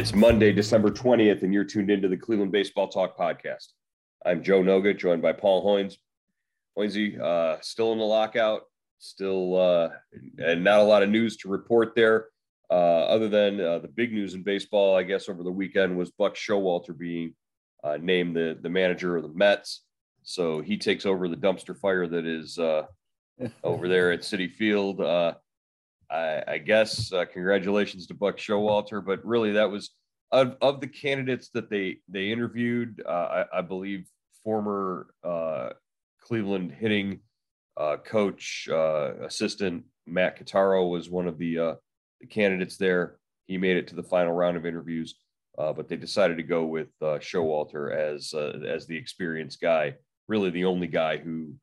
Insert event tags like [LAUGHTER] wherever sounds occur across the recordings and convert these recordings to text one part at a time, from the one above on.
It's Monday, December 20th, and you're tuned into the Cleveland Baseball Talk podcast. I'm Joe Noga, joined by Paul Hoynes. Hoynesy, uh, still in the lockout, still, uh, and not a lot of news to report there, uh, other than uh, the big news in baseball, I guess, over the weekend was Buck Showalter being uh, named the, the manager of the Mets. So he takes over the dumpster fire that is uh, [LAUGHS] over there at Citi Field. I, I guess uh, congratulations to Buck Showalter, but really that was of, of the candidates that they they interviewed. Uh, I, I, believe former uh, Cleveland hitting uh, coach uh, assistant Matt Quatraro was one of the uh, the candidates there. He made it to the final round of interviews, but they decided to go with Showalter as as the experienced guy, really the only guy who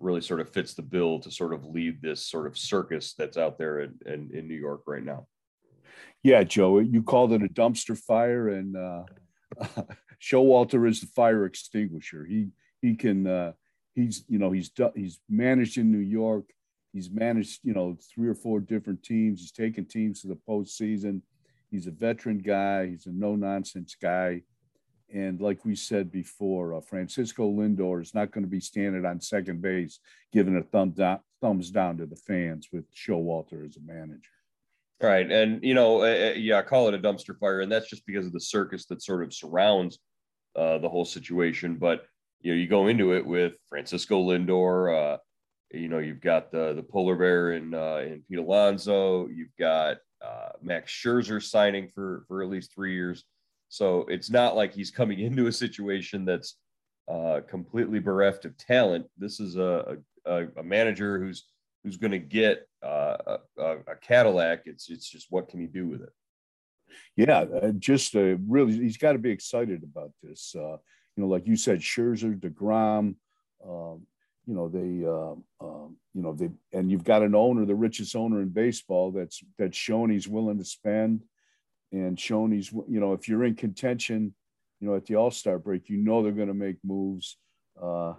really sort of fits the bill to sort of lead this sort of circus that's out there in, in, in New York right now. Yeah, Joe, you called it a dumpster fire, and uh, [LAUGHS] Showalter is the fire extinguisher. He he can uh, he's you know he's he's managed in New York. He's managed you know three or four different teams. He's taken teams to the postseason. He's a veteran guy. He's a no nonsense guy. And like we said before, uh, Francisco Lindor is not going to be standing on second base, giving a thumb down, thumbs down to the fans with Showalter as a manager. Right, and you know, uh, yeah, call it a dumpster fire, and that's just because of the circus that sort of surrounds uh, the whole situation. But you know, you go into it with Francisco Lindor. Uh, you know, you've got the the polar bear in uh, in Pete Alonso. You've got uh, Max Scherzer signing for for at least three years. So it's not like he's coming [LAUGHS] into a situation that's uh, completely bereft of talent. This is a, a, a manager who's who's going to get uh, a, a, Cadillac. It's it's just what can he do with it? Yeah, uh, just uh, really, he's got to be excited about this. Uh, you know, like you said, Scherzer, Degrom. Um, you know they, uh, um, you know they, and you've got an owner, the richest owner in baseball, that's that's shown he's willing to spend and shown he's you know if you're in contention you know at the all-star break you know they're going to make moves uh,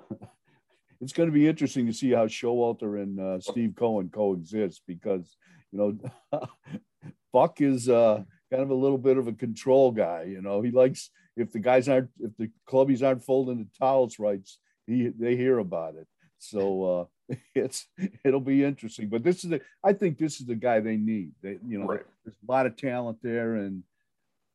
[LAUGHS] it's going to be interesting to see how showalter and uh, steve cohen coexist because you know [LAUGHS] buck is uh, kind of a little bit of a control guy you know he likes if the guys aren't if the clubbies aren't folding the towels right he they hear about it so uh, [LAUGHS] it's it'll be interesting. But this is the I think this is the guy they need. They you know right. There's a lot of talent there and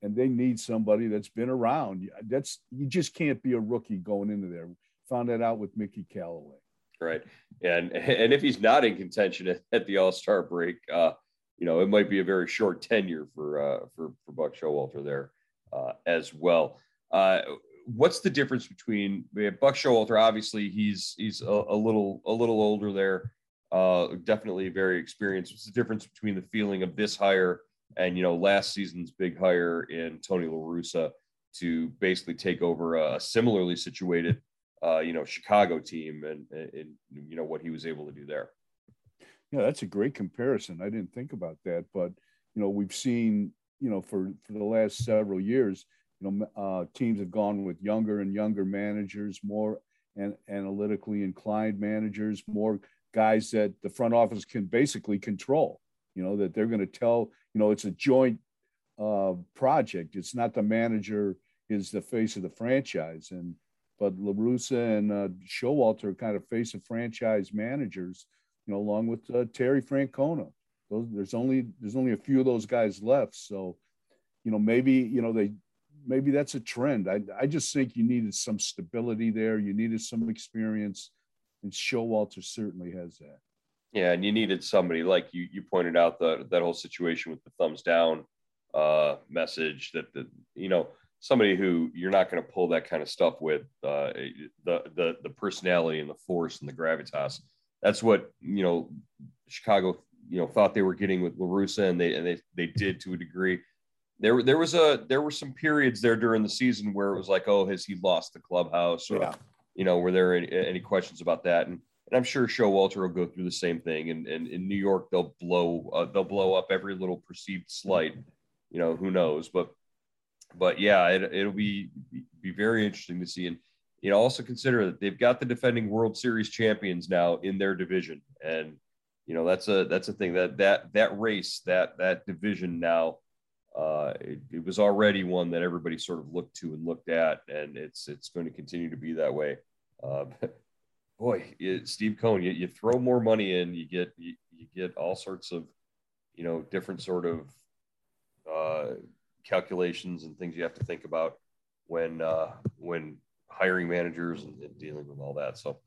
and they need somebody that's been around. That's you just can't be a rookie going into there. Found that out with Mickey Callaway. Right, and and if he's not in contention at, the All Star break, uh, you know it might be a very short tenure for uh, for for Buck Showalter there uh, as well. Uh, what's the difference between Buck Showalter? Obviously, he's he's a, a, little a little older there. Uh, definitely very experienced. What's the difference between the feeling of this hire and you know last season's big hire in Tony La Russa to basically take over a similarly situated uh, you know Chicago team and, and you know what he was able to do there. Yeah, that's a great comparison. I didn't think about that, but you know we've seen you know for for the last several years you know, uh, teams have gone with younger and younger managers, more and analytically inclined managers, more guys that the front office can basically control. You know that they're going to tell. You know, it's a joint uh, project. It's not the manager is the face of the franchise, and but La Russa and uh, Showalter are kind of face of franchise managers, you know, along with uh, Terry Francona. Those, there's only there's only a few of those guys left, so you know maybe you know they maybe that's a trend. I I just think you needed some stability there. You needed some experience, and Showalter certainly has that. Yeah, and you needed somebody like you you pointed out the that whole situation with the thumbs down uh, message that the you know somebody who you're not going to pull that kind of stuff with uh, the the the personality and the force and the gravitas. That's what you know Chicago you know thought they were getting with La Russa, and they and they they did to a degree. There there was a there were some periods there during the season where it was like, oh, has he lost the clubhouse? Or yeah. You know, were there any, any questions about that? And and I'm sure Showalter will go through the same thing. And, and in New York, they'll blow uh, they'll blow up every little perceived slight. You know, who knows? But but yeah, it, it'll be be very interesting to see. And you know, also consider that they've got the defending World Series champions now in their division, and you know that's a that's a thing that that that race that that division now uh, it, it, was already one that everybody sort of looked to and looked at, and it's it's going to continue to be that way. Uh, [LAUGHS] boy, it, Steve Cohen, you, you throw more money in, you get you, you, get all sorts of, you know, different sort of uh, calculations and things you have to think about when uh, when hiring managers and, and, dealing with all that. So,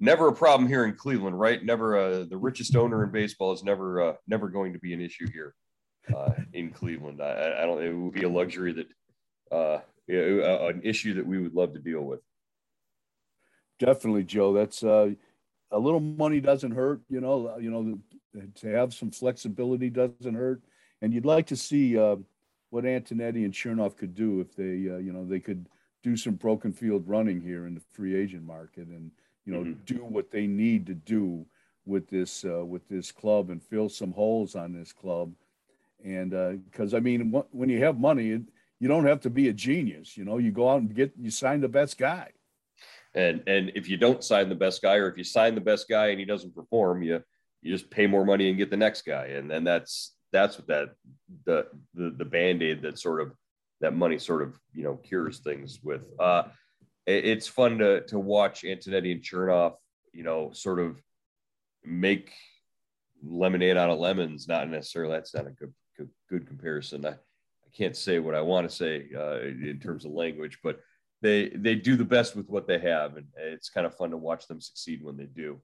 never a problem here in Cleveland, right? Never uh, the richest owner in baseball is never never going to be an issue here uh, in Cleveland. I, I, don't. It would be a luxury that uh, an issue that we would love to deal with. Definitely, Joe. That's uh, a little money doesn't hurt. You know, you know, to have some flexibility doesn't hurt. And you'd like to see uh, what Antonetti and Chernoff could do if they, uh, you know, they could do some broken field running here in the free agent market, and you know, mm-hmm. do what they need to do with this uh, with this club and fill some holes on this club. And because uh, I mean, when you have money, you don't have to be a genius. You know, you go out and get you sign the best guy and and if you don't sign the best guy, or if you sign the best guy and he doesn't perform, you you just pay more money and get the next guy, and then that's that's what that the the the band aid that sort of that money sort of you know cures things with. Uh, it, it's fun to to watch Antonetti and Chernoff, you know, sort of make lemonade out of lemons. Not necessarily that's not a good good, good comparison. I, I can't say what I want to say uh, in terms of language, but they they do the best with what they have, and it's kind of fun to watch them succeed when they do.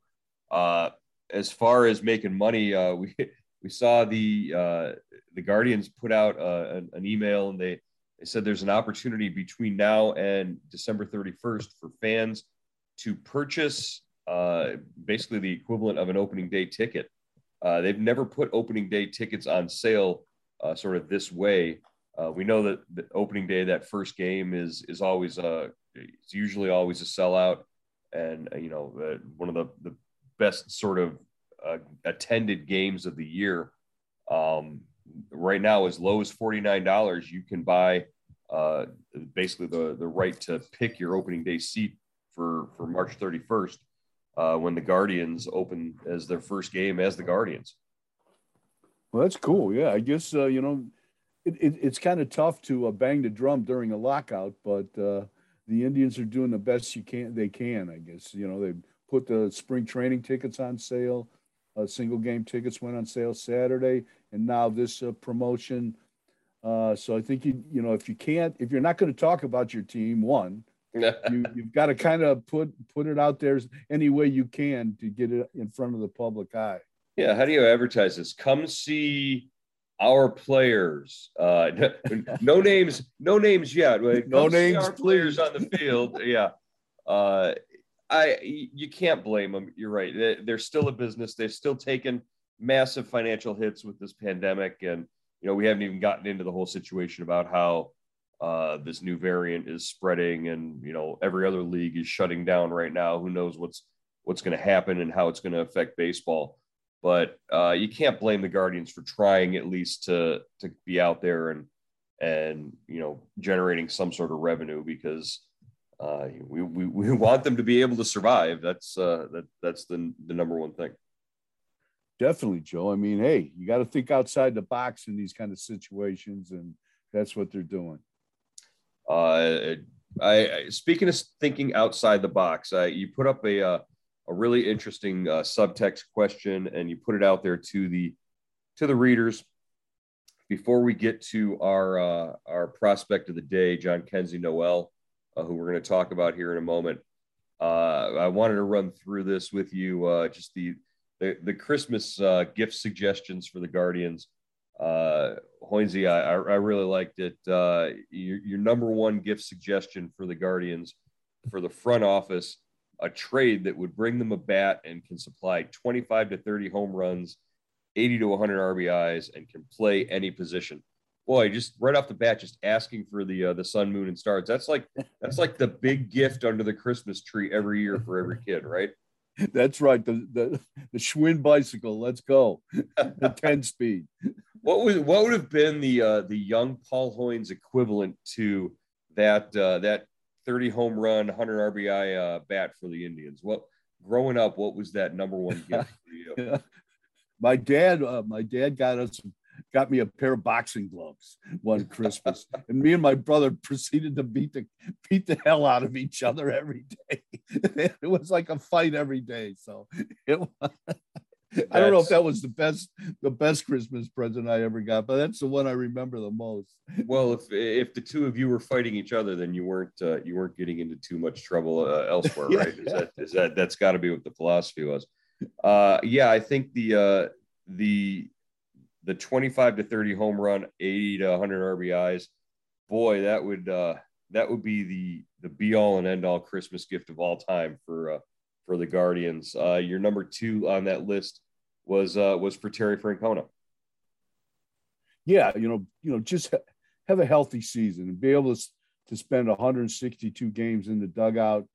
Uh, as far as making money, uh, we we saw the uh, the Guardians put out uh, an, an, email, and they they said there's an opportunity between now and December 31st for fans to purchase uh, basically the equivalent of an opening day ticket. Uh, they've never put opening day tickets on sale sort of this way. Uh, we know that the opening day, that first game is is always a it's usually always a sellout, and uh, you know uh, one of the the best sort of uh, attended games of the year. Um, right now, as low as forty nine dollars, you can buy uh, basically the the right to pick your opening day seat for for March thirty first uh, when the Guardians open as their first game as the Guardians. Well, that's cool. Yeah, I guess you know it, it, it's kind of tough to uh, bang the drum during a lockout, but uh, the Indians are doing the best you can they can. I guess you know they put the spring training tickets on sale. Uh, single game tickets went on sale Saturday, and now this uh, promotion. Uh, so I think you you know if you can't if you're not going to talk about your team, one, [LAUGHS] you, have got to kind of put put it out there any way you can to get it in front of the public eye. Yeah, how do you advertise this? Come see our players. Uh, [LAUGHS] no names, no names yet. No names. Our players on the field. Yeah. Uh, I you can't blame them. You're right. They're still a business. They've still taken massive financial hits with this pandemic, and you know we haven't even gotten into the whole situation about how uh, this new variant is spreading, and you know every other league is shutting down right now. Who knows what's what's going to happen and how it's going to affect baseball but uh, you can't blame the Guardians for trying at least to to be out there and and you know generating some sort of revenue because uh, we, we we [LAUGHS] want them to be able to survive. That's uh, that that's the the number one thing. Definitely, Joe. I mean, hey, you got to think outside the box in these kind of situations, and that's what they're doing. Uh, I, I speaking of thinking outside the box, uh, you put up a uh, a really interesting uh, subtext question, and you put it out there to the to the readers. Before we get to our uh, our prospect of the day, Jhonkensy Noel, uh, who we're going to talk about here in a moment, uh, I wanted to run through this with you. Uh, just the the, the Christmas uh, gift suggestions for the Guardians. Uh, Hoynesy, I, I really liked it. Uh, your, your number one gift suggestion for the Guardians for the front office, a trade that would bring them a bat and can supply 25 to 30 home runs, 80 to 100 RBIs, and can play any position boy, just right off the bat, just asking for the uh, the sun, moon, and stars. That's like that's like the big gift under the Christmas tree every year for every kid, right? [LAUGHS] That's right. The the the Schwinn bicycle. Let's go. [LAUGHS] the ten speed. What would what would have been the uh, the young Paul Hoynes equivalent to that uh, that thirty home run, hundred RBI uh, bat for the Indians? What growing up, what was that number one gift [LAUGHS] for you? My dad, uh, my dad got us got me a pair of boxing gloves one Christmas, [LAUGHS] and me and my brother proceeded to beat the beat the hell out of each other every day. [LAUGHS] it was like a fight every day. So it was, I don't know if that was the best the best Christmas present I ever got, but that's the one I remember the most. Well, if if the two of you were fighting each other, then you weren't uh, you weren't getting into too much trouble uh, elsewhere, [LAUGHS] yeah, right? Is that is that that's got to be what the philosophy was? Uh, yeah, I think the uh, the the 25 to 30 home run, 80 to 100 RBIs, boy, that would uh, that would be the the be all and end all Christmas gift of all time for uh, for the Guardians. Uh, your number two on that list was uh, was for Terry Francona. Yeah, you know, you know, just have a healthy season and be able to to spend 162 games in the dugout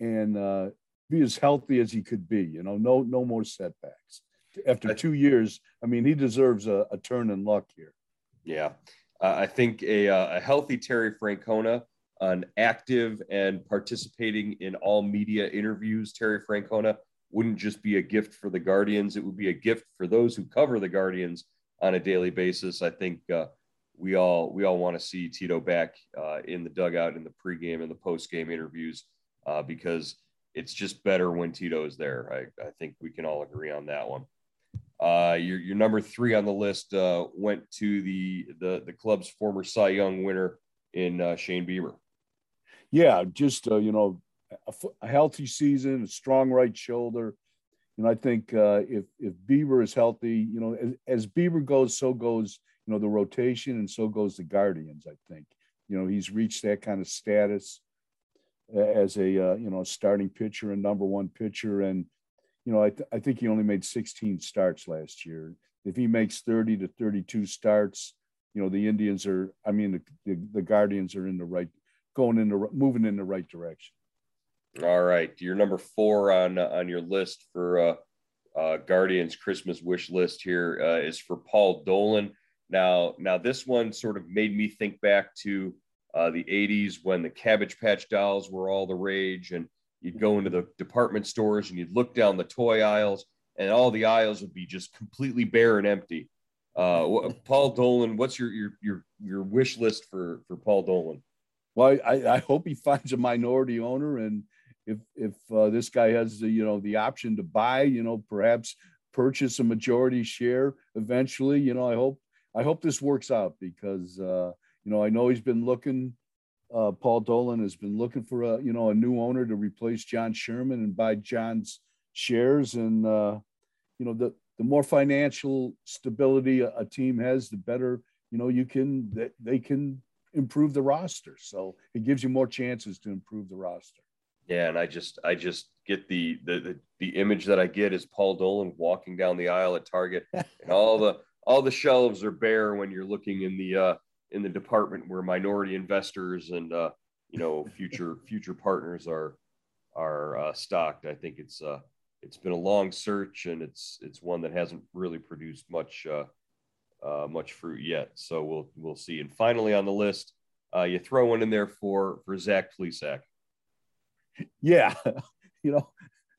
and uh, be as healthy as he could be. You know, no no more setbacks after two years. I mean, he deserves a, a turn in luck here. Yeah, uh, I think a, uh, a healthy Terry Francona, an active and participating in all media interviews, Terry Francona wouldn't just be a gift for the Guardians; it would be a gift for those who cover the Guardians on a daily basis. I think uh, we all we all want to see Tito back uh, in the dugout in the pregame and the postgame interviews uh, because it's just better when Tito is there. I, I think we can all agree on that one. Uh, your, your number three on the list uh, went to the, the the club's former Cy Young winner in uh, Shane Bieber. Yeah, just uh, you know, a, a, healthy season, a strong right shoulder. Know, I think uh, if if Bieber is healthy, you know, as, as Bieber goes, so goes you know the rotation, and so goes the Guardians. I think you know he's reached that kind of status as a uh, you know starting pitcher and number one pitcher, and you know, I, th- I think he only made 16 starts last year. If he makes 30 to 32 starts, you know, the Indians are, I mean, the, the, the Guardians are in the right, going in the, moving in the right direction. All right. Your number four on, on your list for uh, uh, Guardians Christmas wish list here uh, is for Paul Dolan. Now, now this one sort of made me think back to uh, the 80s when the Cabbage Patch dolls were all the rage and You'd go into the department stores and you'd look down the toy aisles, and all the aisles would be just completely bare and empty. Uh, Paul Dolan, what's your your your your wish list for for Paul Dolan? Well, I, I hope he finds a minority owner, and if if uh, this guy has the you know the option to buy, you know, perhaps purchase a majority share eventually. You know, I hope I hope this works out because uh, you know I know he's been looking uh, Paul Dolan has been looking for a you know a new owner to replace John Sherman and buy John's shares, and uh, you know the the more financial stability a, a, team has, the better you know you can they, they can improve the roster. So it gives you more chances to improve the roster. Yeah, and I just I just get the the the, the image that I get is Paul Dolan walking down the aisle at Target, [LAUGHS] and all the all the shelves are bare when you're looking in the uh, in the department where minority investors and uh, you know [LAUGHS] future future partners are are uh, stocked. I think it's uh, it's been a long search and it's it's one that hasn't really produced much uh, uh, much fruit yet. So we'll we'll see. And finally on the list, uh, you throw one in there for for Zach Plesac. Yeah, [LAUGHS] you know,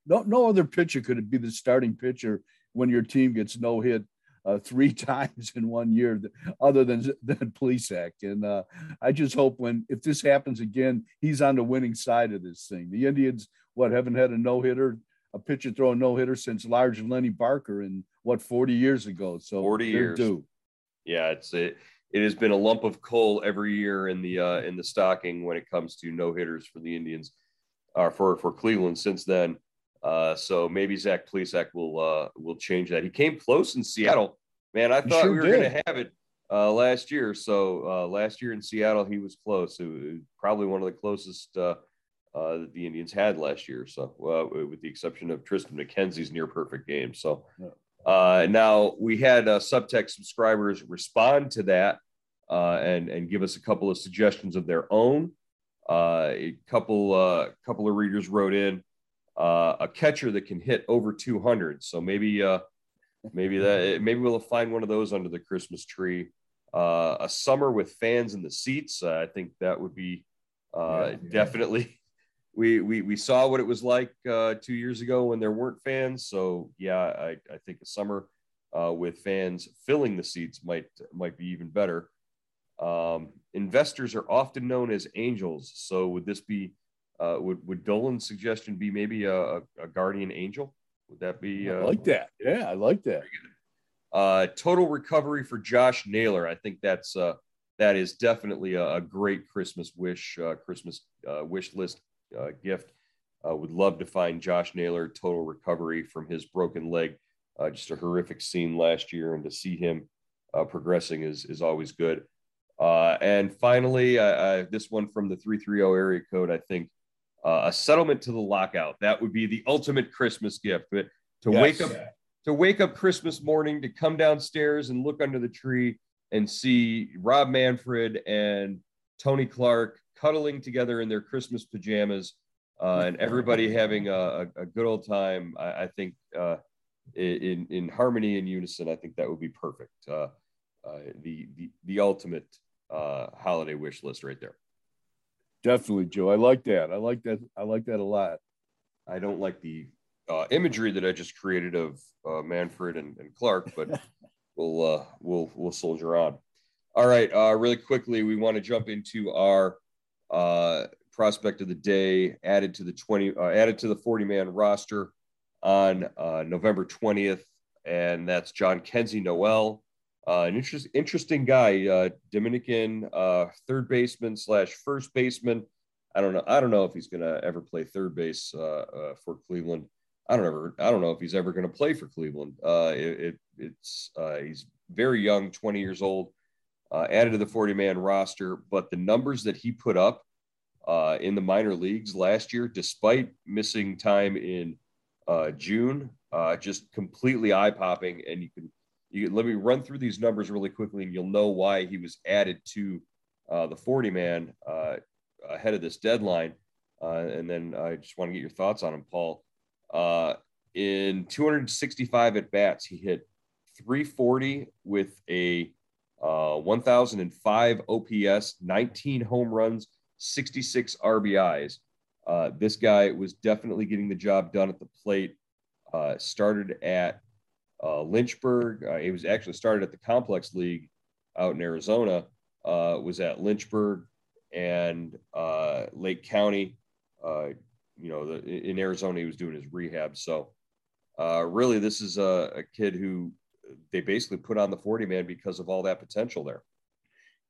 no no other pitcher could be the starting pitcher when your team gets no hit uh, three [LAUGHS] times in one year, other than [LAUGHS] than Plesac. And uh, I just hope when if this happens again, he's on the winning side of this thing. The Indians, what haven't had a no hitter, a pitcher throw a no hitter since large Lenny Barker in what 40 years ago. So 40 years. Due. Yeah, it's it. It has been a lump of coal every year in the uh, in the stocking when it comes to no hitters for the Indians, or uh, for for Cleveland since then. Uh, so maybe Zach Plesac will uh, will change that. He came close in Seattle. Man, I thought sure we were going to have it uh, last year. So uh, last year in Seattle, he was close. It was probably one of the closest uh, uh, that the Indians had last year. So with the exception of Triston McKenzie's near perfect game. So now we had subtext subscribers respond to that and and give us a couple of suggestions of their own. a couple couple of readers wrote in uh, a catcher that can hit over 200. So maybe uh, maybe that maybe we'll find one of those under the Christmas tree. Uh, a summer with fans in the seats. Uh, I think that would be uh, yeah, yeah. definitely. We, we we saw what it was like uh, two years ago when there weren't fans. So yeah, I, I think a summer uh, with fans filling the seats might might be even better. Um, investors are often known as angels. So would this be uh, would would Dolan's suggestion be maybe a, a guardian angel? Would that be? Uh, I like that. Yeah, I like that. Uh, total recovery for Josh Naylor. I think that's uh, that is definitely a, a great Christmas wish, uh, Christmas uh, wish list uh, gift. Uh, would love to find Josh Naylor total recovery from his broken leg. Uh, just a horrific scene last year, and to see him uh, progressing is is always good. Uh, and finally, uh, uh, this one from the 330 area code, I think uh, a settlement to the lockout. That would be the ultimate Christmas gift. But to yes. wake up to wake up Christmas morning, to come downstairs and look under the tree and see Rob Manfred and Tony Clark cuddling together in their Christmas pajamas uh, [LAUGHS] and everybody having a, a, good old time. I, I think uh, in in harmony and unison, I think that would be perfect. Uh, uh the the the ultimate uh, holiday wish list right there. Definitely, Joe. I like that. I like that. I like that a lot. I don't like the uh, imagery that I just created of uh, Manfred and, and, Clark, but [LAUGHS] we'll uh, we'll we'll soldier on. All right, uh, really quickly, we want to jump into our uh, prospect of the day, added to the twenty, uh, added to the forty man roster on uh, November twentieth, and that's Jhonkensy Noel. Uh, an interest, interesting guy, uh, Dominican uh, third baseman slash first baseman. I don't know. I don't know if he's going to ever play third base for Cleveland. I don't ever. I don't know if he's ever going to play for Cleveland. It, it, it's he's very young, 20 years old, added to the 40 man roster. But the numbers that he put up in the minor leagues last year, despite missing time in June, just completely eye popping. And you can you let me run through these numbers really quickly, and you'll know why he was added to uh, the 40 man uh, ahead of this deadline. Uh, and then I just want to get your thoughts on him, Paul. Uh, in 265 at bats, he hit 340 with a uh, 1005 OPS, 19 home runs, 66 RBIs. Uh, this guy was definitely getting the job done at the plate. started at uh, Lynchburg. Uh, he was actually started at the Complex League out in Arizona. Uh, was at Lynchburg and uh, Lake County. Uh, you know, the, in Arizona, he was doing his rehab. So, uh, really, this is a, a, kid who they basically put on the 40 man because of all that potential there.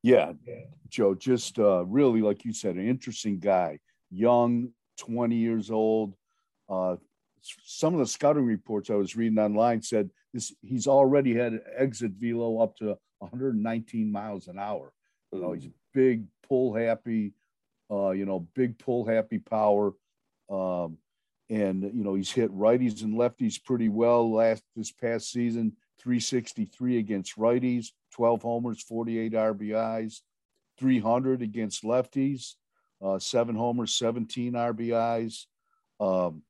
Yeah, Joe, just uh, really, like you said, an interesting guy, young, 20 years old. Uh, some of the scouting reports I was reading online said this he's already had exit velo up to 119 miles an hour. You know, he's big, pull happy, uh, you know, big pull happy power. Um, and you know, he's hit righties and lefties pretty well last this past season, 363 against righties, 12 homers, 48 RBIs, 300 against lefties, uh, seven homers, 17 RBIs. Um,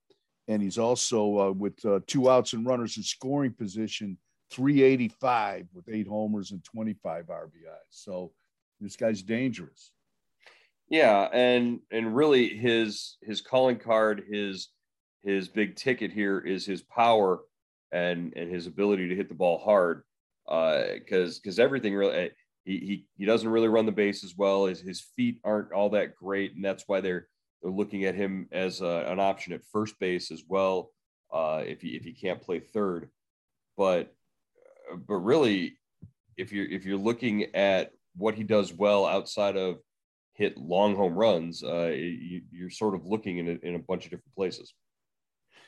and he's also uh, with uh, two outs and runners in scoring position, 385 with eight homers and 25 RBIs. So this guy's dangerous. Yeah, and and really his his calling card, his his big ticket here is his power and and his ability to hit the ball hard. because uh, because everything really eh, he, he he doesn't really run the base as well. His his feet aren't all that great, and that's why they're they're looking at him as a, an option at first base as well. Uh, if he if he can't play third, but but really, if you're if you're looking at what he does well outside of hit long home runs, uh, you, are sort of looking in a, in a bunch of different places.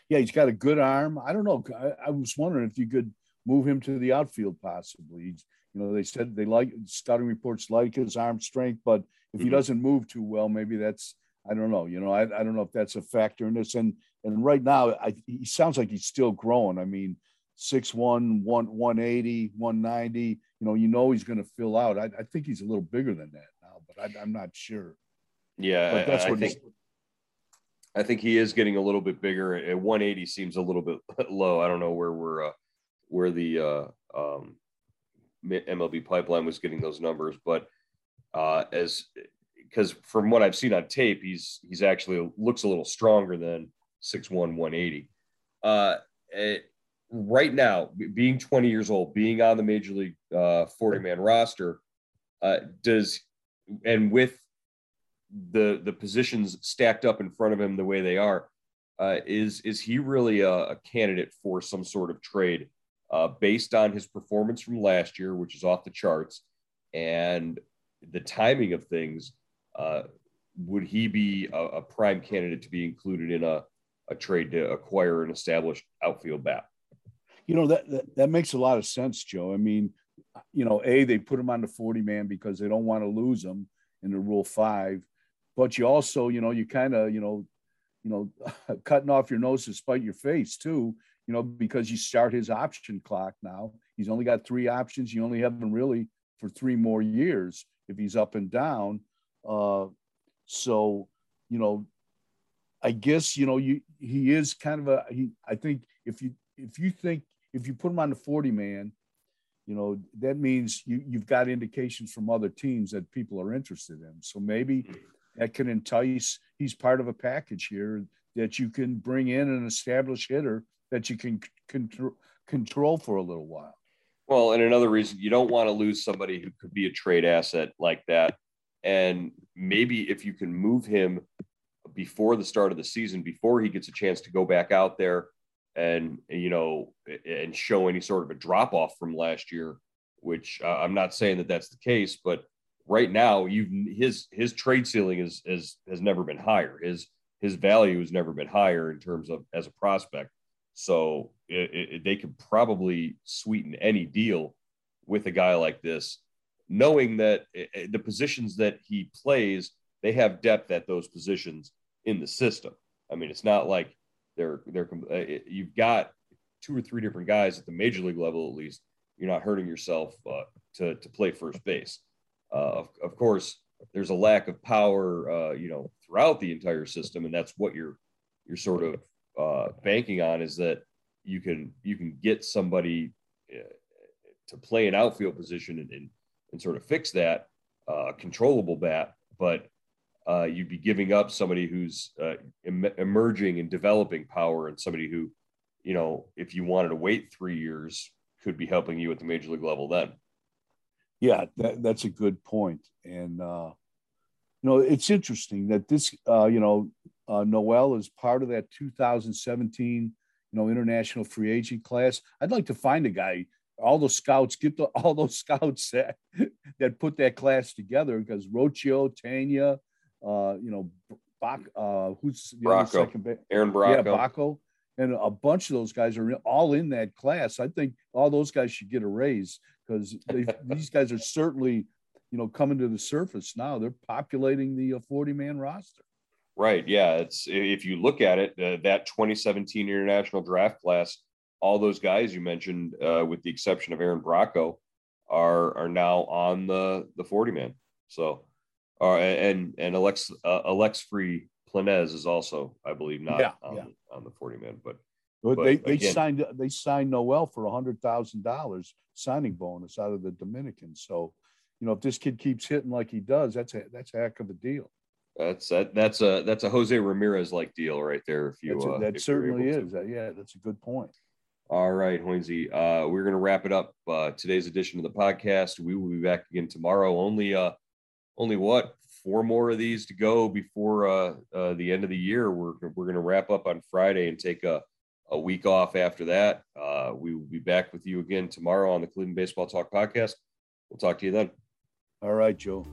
Yeah, he's got a good arm. I don't know. I, I was wondering if you could move him to the outfield possibly. He's, you know, they said they like scouting reports like his arm strength, but if he mm-hmm. doesn't move too well, maybe that's I don't know. You know, I, I don't know if that's a factor in this. And and right now, I, he sounds like he's still growing. I mean, 6'1", 1, 180, 190. You know, you know he's going to fill out. I, I think he's a little bigger than that now, but I, am not sure. Yeah, but that's I, what I think. I think he is getting a little bit bigger. At 180 seems a little bit [LAUGHS] low. I don't know where we're uh, where the uh, um, MLB pipeline was getting those numbers, but uh, as because from what I've seen on tape, he's he's actually looks a little stronger than 6'1", 180. Uh, it, right now, being 20 years old, being on the major league uh, 40 man roster, uh, does and with the the positions stacked up in front of him the way they are, uh, is is he really a, a, candidate for some sort of trade uh, based on his performance from last year, which is off the charts, and the timing of things? Uh, would he be a, a prime candidate to be included in a, a trade to acquire an established outfield bat? You know, that, that, that makes a lot of sense, Joe. I mean, you know, A, they put him on the 40 man because they don't want to lose him in the rule five. But you also, you know, you kind of, you know, you know, [LAUGHS] cutting off your nose to spite your face too, you know, because you start his option clock now. He's only got three options. You only have him really for three more years if he's up and down. Uh, so, you know, I guess you know you he is kind of a he. I think if you if you think if you put him on the forty man, you know that means you you've got indications from other teams that people are interested in. So maybe that can entice. He's part of a package here that you can bring in an established hitter that you can control control for a little while. Well, and another reason you don't want to lose somebody who could be a trade asset like that and maybe if you can move him before the start of the season, before he gets a chance to go back out there and, you know, and show any sort of a drop off from last year, which uh, I'm not saying that that's the case, but right now you've his his trade ceiling is, is has never been higher. His his value has never been higher in terms of as a prospect. So it, it, they could probably sweeten any deal with a guy like this knowing that eh, the positions that he plays, they have depth at those positions in the system. I mean, it's not like they're they're eh, you've got two or three different guys at the major league level at least. You're not hurting yourself uh, to to play first base. Uh, of, of course, there's a lack of power, uh, you know, throughout the entire system, and that's what you're you're sort of uh, banking on is that you can you can get somebody to play an outfield position and, and and sort of fix that uh, controllable bat, but uh, you'd be giving up somebody who's uh, em- emerging and developing power, and somebody who, you know, if you wanted to wait three years, could be helping you at the major league level then. Yeah, that, that's a good point, and uh, you know, it's interesting that this, uh, you know, uh, Noel is part of that 2017, you know, international free agent class. I'd like to find a guy all those scouts get the, [LAUGHS] all those scouts that, that put that class together because Rocchio, Tena, uh, you know, Bach, uh, who's the Bracho. second Aaron Bracho. Yeah, Bracho. And a bunch of those guys are all in that class. I think all those guys should get a raise because [LAUGHS] these guys are certainly, you know, coming to the surface now. They're populating the 40 man roster. Right. Yeah. It's if you look at it, uh, that 2017 international draft class all those guys you mentioned, uh, with the exception of Aaron Bracho, are are now on the the 40 man. So, uh, and and Alex uh, Alexfri Planez is also, I believe, not yeah, on, yeah. on the 40 man, but. But, they, they again, signed they signed Noel for a hundred thousand dollars signing bonus out of the Dominican. So, you know, if this kid keeps hitting like he does, that's a that's a heck of a deal. That's that, that's a that's a Jose Ramirez like deal right there. If you a, uh, that certainly is. Uh, yeah, that's a good point. All right, Hoynesy. Uh, we're going to wrap it up. Uh, today's edition of the podcast. We will be back again tomorrow. Only, uh, only what four more of these to go before uh, uh, the end of the year. We're we're going to wrap up on Friday and take a a week off after that. Uh, we will be back with you again tomorrow on the Cleveland Baseball Talk podcast. We'll talk to you then. All right, Joe.